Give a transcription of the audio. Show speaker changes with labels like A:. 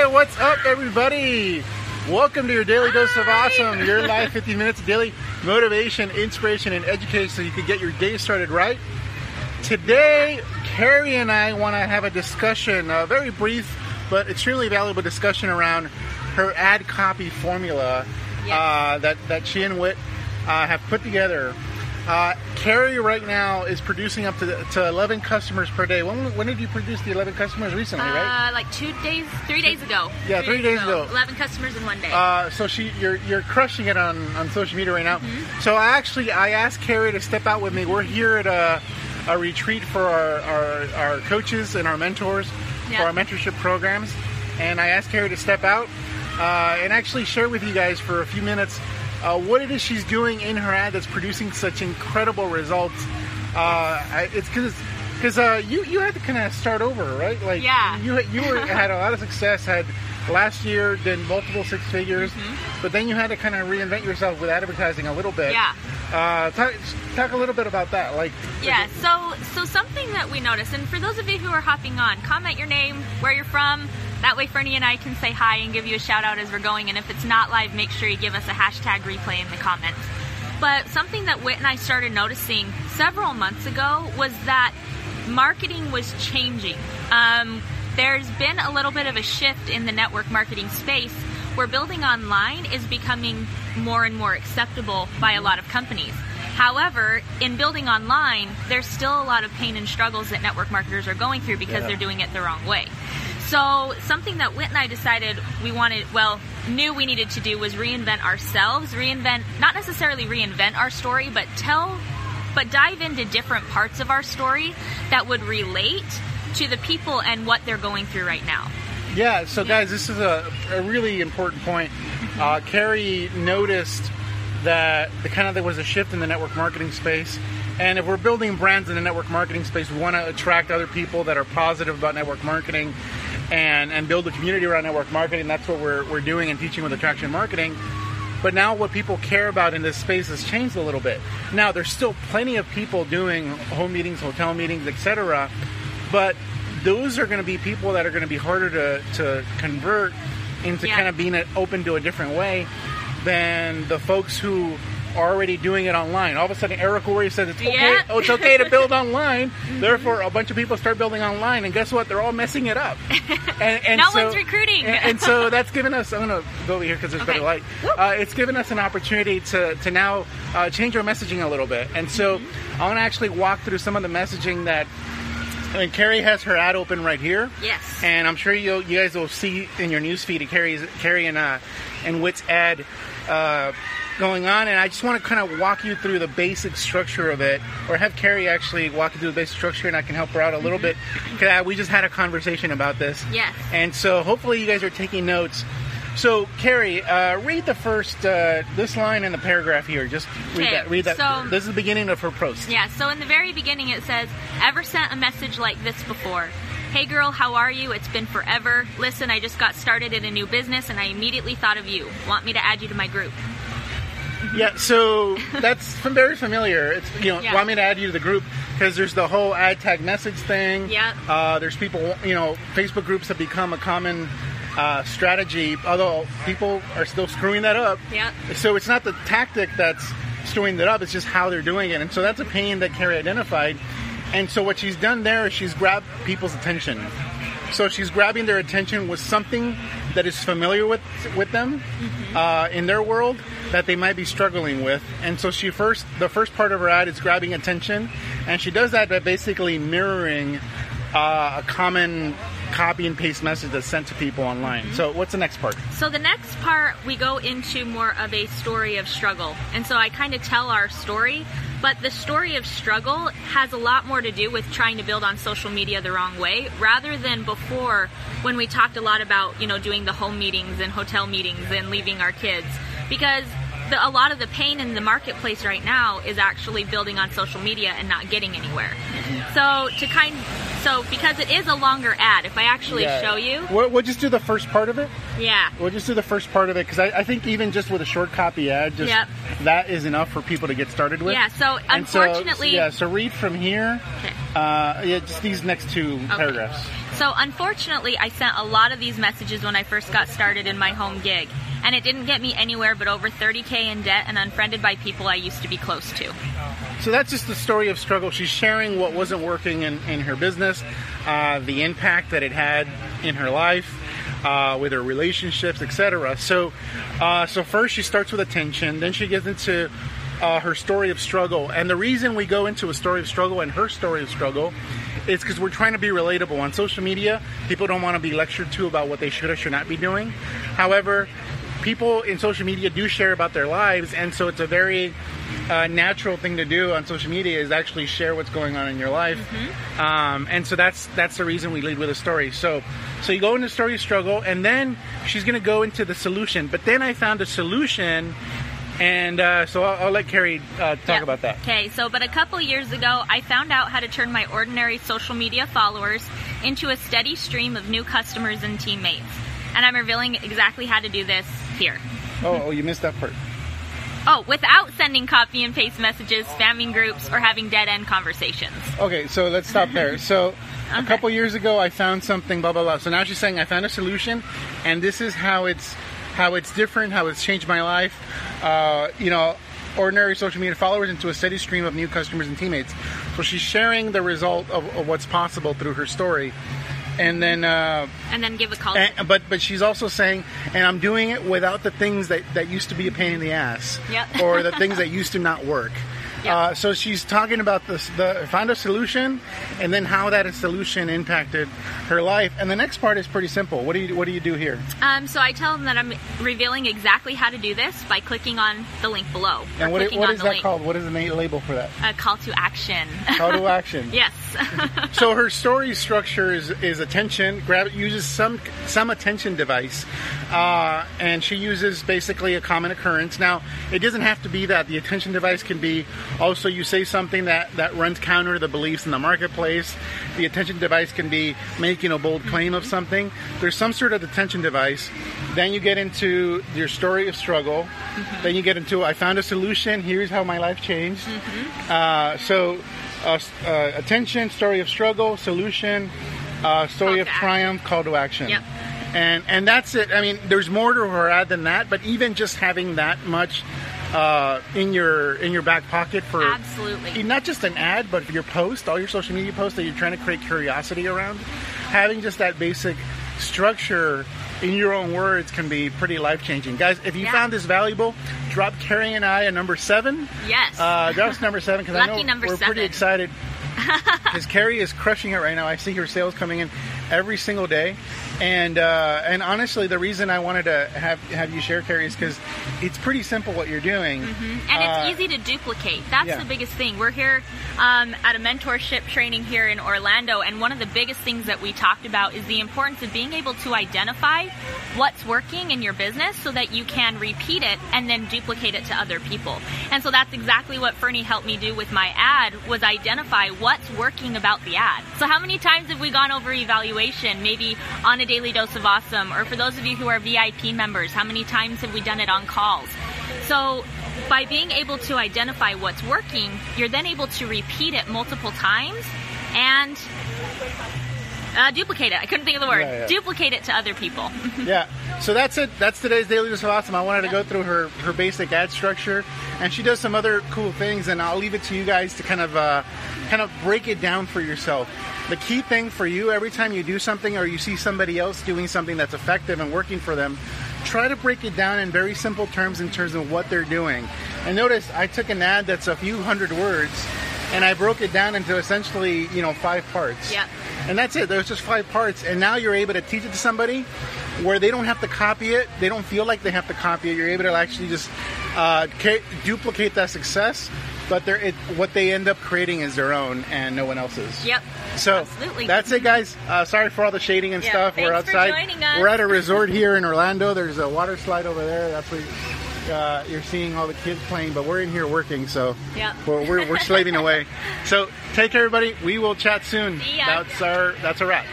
A: Hey, what's up, everybody? Welcome to your daily dose of awesome. Your live 15 minutes of daily motivation, inspiration, and education so you can get your day started right. Today, Carrie and I want to have a discussion, a very brief but extremely valuable discussion around her ad copy formula
B: Yes.
A: uh, that, that she and Whit uh, have put together. Uh, Carrie right now is producing up to, to 11 customers per day. When, when did you produce the 11 customers recently, right?
B: Uh, like two days, three days ago.
A: Yeah, three days ago.
B: Eleven customers in one day.
A: Uh, so she, you're you're crushing it on, on social media right now.
B: Mm-hmm.
A: So I actually I asked Carrie to step out with me. We're here at a, a retreat for our, our, our coaches and our mentors for our mentorship programs, and I asked Carrie to step out uh, and actually share with you guys for a few minutes uh, what it is she's doing in her ad that's producing such incredible results. Uh, it's because. Because uh, you you had to kind of start over, right? Like
B: Yeah.
A: you you were had a lot of success. Had last year did multiple six figures, but then you had to kind of reinvent yourself with advertising a little bit.
B: Yeah.
A: Uh, talk, talk a little bit about that. Like
B: yeah. So, so something that we noticed, and for those of you who are hopping on, comment your name, where you're from. That way, Ferny and I can say hi and give you a shout out as we're going. And if it's not live, make sure you give us a hashtag replay in the comments. But something that Whit and I started noticing several months ago was that marketing was changing. Um, there's been a little bit of a shift in the network marketing space where building online is becoming more and more acceptable by a lot of companies. However, in building online, there's still a lot of pain and struggles that network marketers are going through because
A: Yeah.
B: they're doing it the wrong way. So, something that Whit and I decided we wanted, well, knew we needed to do was reinvent ourselves, reinvent, not necessarily reinvent our story, but tell, but dive into different parts of our story that would relate to the people and what they're going through right now.
A: Yeah, so guys, this is a, a really important point. Uh, Carrie noticed that the kind of there was a shift in the network marketing space, and if we're building brands in the network marketing space, we want to attract other people that are positive about network marketing, and and build a community around network marketing. That's what we're we're doing and teaching with attraction marketing. But now what people care about in this space has changed a little bit. Now there's still plenty of people doing home meetings, hotel meetings, etc. But those are going to be people that are going to be harder to, to convert into
B: Yeah.
A: kind of being open to a different way than the folks who are already doing it online. All of a sudden, Eric Worre says it's okay.
B: Yeah.
A: Oh, it's okay to build online. Therefore, a bunch of people start building online, and guess what? They're all messing it up. And, and
B: No
A: so-
B: one's recruiting.
A: And, and so that's given us. I'm going to go over here because there's
B: Okay.
A: better light. Uh, it's given us an opportunity to to now uh, change our messaging a little bit. And so
B: Mm-hmm.
A: I want to actually walk through some of the messaging that. Mean, Carrie has her ad open right here.
B: Yes.
A: And I'm sure you you guys will see in your newsfeed Carrie's Carrie and uh, and Whit's ad uh, going on, and I just want to kind of walk you through the basic structure of it, or have Carrie actually walk you through the basic structure, and I can help her out a little bit. 'Cause, uh, we just had a conversation about this.
B: Yes.
A: And so hopefully you guys are taking notes. So Carrie, uh, read the first uh, this line in the paragraph here. Just read
B: Okay,
A: that. Read that.
B: so-
A: this is the beginning of her post.
B: Yeah, so in the very beginning it says, Ever sent a message like this before? Hey girl, how are you? It's been forever. Listen, I just got started in a new business and I immediately thought of you. Want me to add you to my group?
A: Yeah, so that's from very familiar. It's you know,
B: Yeah.
A: want me to add you to the group because there's the whole ad tag message thing.
B: Yeah.
A: Uh, there's people, you know, Facebook groups have become a common uh, strategy, although people are still screwing that up.
B: Yep.
A: So it's not the tactic that's screwing that up; it's just how they're doing it. And so that's a pain that Carrie identified. And so what she's done there is she's grabbed people's attention. So she's grabbing their attention with something that is familiar with with them uh, in their world that they might be struggling with. And so she first, the first part of her ad is grabbing attention, and she does that by basically mirroring uh, a common copy and paste message that's sent to people online. Mm-hmm. So what's the next part?
B: So the next part, we go into more of a story of struggle. And so I kind of tell our story, but the story of struggle has a lot more to do with trying to build on social media the wrong way rather than before when we talked a lot about, you know, doing the home meetings and hotel meetings and leaving our kids. Because the, a lot of the pain in the marketplace right now is actually building on social media and not getting anywhere. Mm-hmm. So to kind so because it is a longer ad, if I actually
A: Yeah.
B: show you,
A: We'll, we'll just do the first part of it.
B: yeah.
A: We'll just do the first part of it because I, I think even just with a short copy ad, just
B: Yep.
A: that is enough for people to get started with.
B: Yeah, so
A: And so-
B: unfortunately,
A: yeah. So read from here.
B: Okay.
A: Uh, yeah, just these next two paragraphs.
B: So, unfortunately, I sent a lot of these messages when I first got started in my home gig, and it didn't get me anywhere but over 30k in debt and unfriended by people I used to be close to.
A: So that's just the story of struggle. She's sharing what wasn't working in, in her business, uh, the impact that it had in her life, uh, with her relationships, etc. So, uh, so first she starts with attention, then she gets into uh, her story of struggle. And the reason we go into a story of struggle and her story of struggle is because we're trying to be relatable. On social media, people don't want to be lectured to about what they should or should not be doing. However, people in social media do share about their lives, and so it's a very uh, natural thing to do on social media is actually share what's going on in your life. Mm-hmm. Um, and so that's that's the reason we lead with a story. So so you go into story struggle, and then she's going to go into the solution. But then I found a solution and uh, so I'll, I'll, let Carrie uh, talk yep. about that.
B: Okay, so but a couple years ago, I found out how to turn my ordinary social media followers into a steady stream of new customers and teammates. And I'm revealing exactly how to do this here.
A: Oh, oh you missed that part.
B: Oh, without sending copy and paste messages, spamming groups, or having dead end conversations.
A: Okay, so let's stop there. So, okay. a couple years ago, I found something, blah, blah, blah. So now she's saying, I found a solution, and this is how it's how it's different, how it's changed my life. Uh, you know, ordinary social media followers into a steady stream of new customers and teammates. So she's sharing the result of, of what's possible through her story. And then, uh,
B: and then give a call.
A: And, but but she's also saying, and I'm doing it without the things that, that used to be a pain in the ass,
B: yep.
A: or the things that used to not work.
B: Yep. Uh,
A: so she's talking about this, the find a solution, and then how that solution impacted her life. And the next part is pretty simple. What do you what do you do here?
B: Um, so I tell them that I'm revealing exactly how to do this by clicking on the link below.
A: And what, what is that link. called? What is the label for that?
B: A call to action.
A: Call to action.
B: yes.
A: so her story structure is, is attention. Grab uses some some attention device, uh, and she uses basically a common occurrence. Now it doesn't have to be that. The attention device can be also, you say something that, that runs counter to the beliefs in the marketplace. The attention device can be making a bold claim of something. There's some sort of attention device. Then you get into your story of struggle. Mm-hmm. Then you get into, I found a solution. Here's how my life changed. Mm-hmm. Uh, so, uh, uh, attention, story of struggle, solution, uh, story of triumph, call to action.
B: Yep.
A: And and that's it. I mean, there's more to her ad than that, but even just having that much uh, in your in your back pocket for
B: absolutely
A: not just an ad, but your post, all your social media posts that you're trying to create curiosity around. Having just that basic structure in your own words can be pretty life changing, guys. If you yeah. found this valuable, drop Carrie and I a number seven.
B: Yes,
A: uh, drop us number seven because I know we're
B: seven.
A: pretty excited. Because Carrie is crushing it right now. I see her sales coming in every single day. And uh, and honestly, the reason I wanted to have have you share Carrie is because it's pretty simple what you're doing,
B: mm-hmm. and uh, it's easy to duplicate. That's yeah. the biggest thing. We're here um, at a mentorship training here in Orlando, and one of the biggest things that we talked about is the importance of being able to identify what's working in your business so that you can repeat it and then duplicate it to other people. And so that's exactly what Ferny helped me do with my ad was identify what's working about the ad. So how many times have we gone over evaluation, maybe on a Daily Dose of Awesome, or for those of you who are VIP members, how many times have we done it on calls? So by being able to identify what's working, you're then able to repeat it multiple times and uh, duplicate it. I couldn't think of the word. Yeah, yeah. Duplicate it to other people.
A: yeah. So that's it. That's today's Daily Dose of Awesome. I wanted to go through her, her basic ad structure, and she does some other cool things, and I'll leave it to you guys to kind of uh, kind of break it down for yourself the key thing for you every time you do something or you see somebody else doing something that's effective and working for them, try to break it down in very simple terms in terms of what they're doing. And notice I took an ad that's a few hundred words and I broke it down into essentially, you know, five parts.
B: Yeah.
A: And that's it. There's just five parts. And now you're able to teach it to somebody where they don't have to copy it. They don't feel like they have to copy it. You're able to actually just uh, duplicate that success but they're it, what they end up creating is their own and no one else's.
B: Yep.
A: So
B: Absolutely.
A: that's it, guys. Uh, sorry for all the shading and
B: yeah,
A: stuff.
B: We're
A: outside.
B: We're
A: at a resort here in Orlando. There's a water slide over there. That's where uh, you're seeing all the kids playing, but we're in here working, so
B: yeah.
A: we're, we're, we're slaving away. So take care, everybody. We will chat soon.
B: That's
A: our that's a wrap.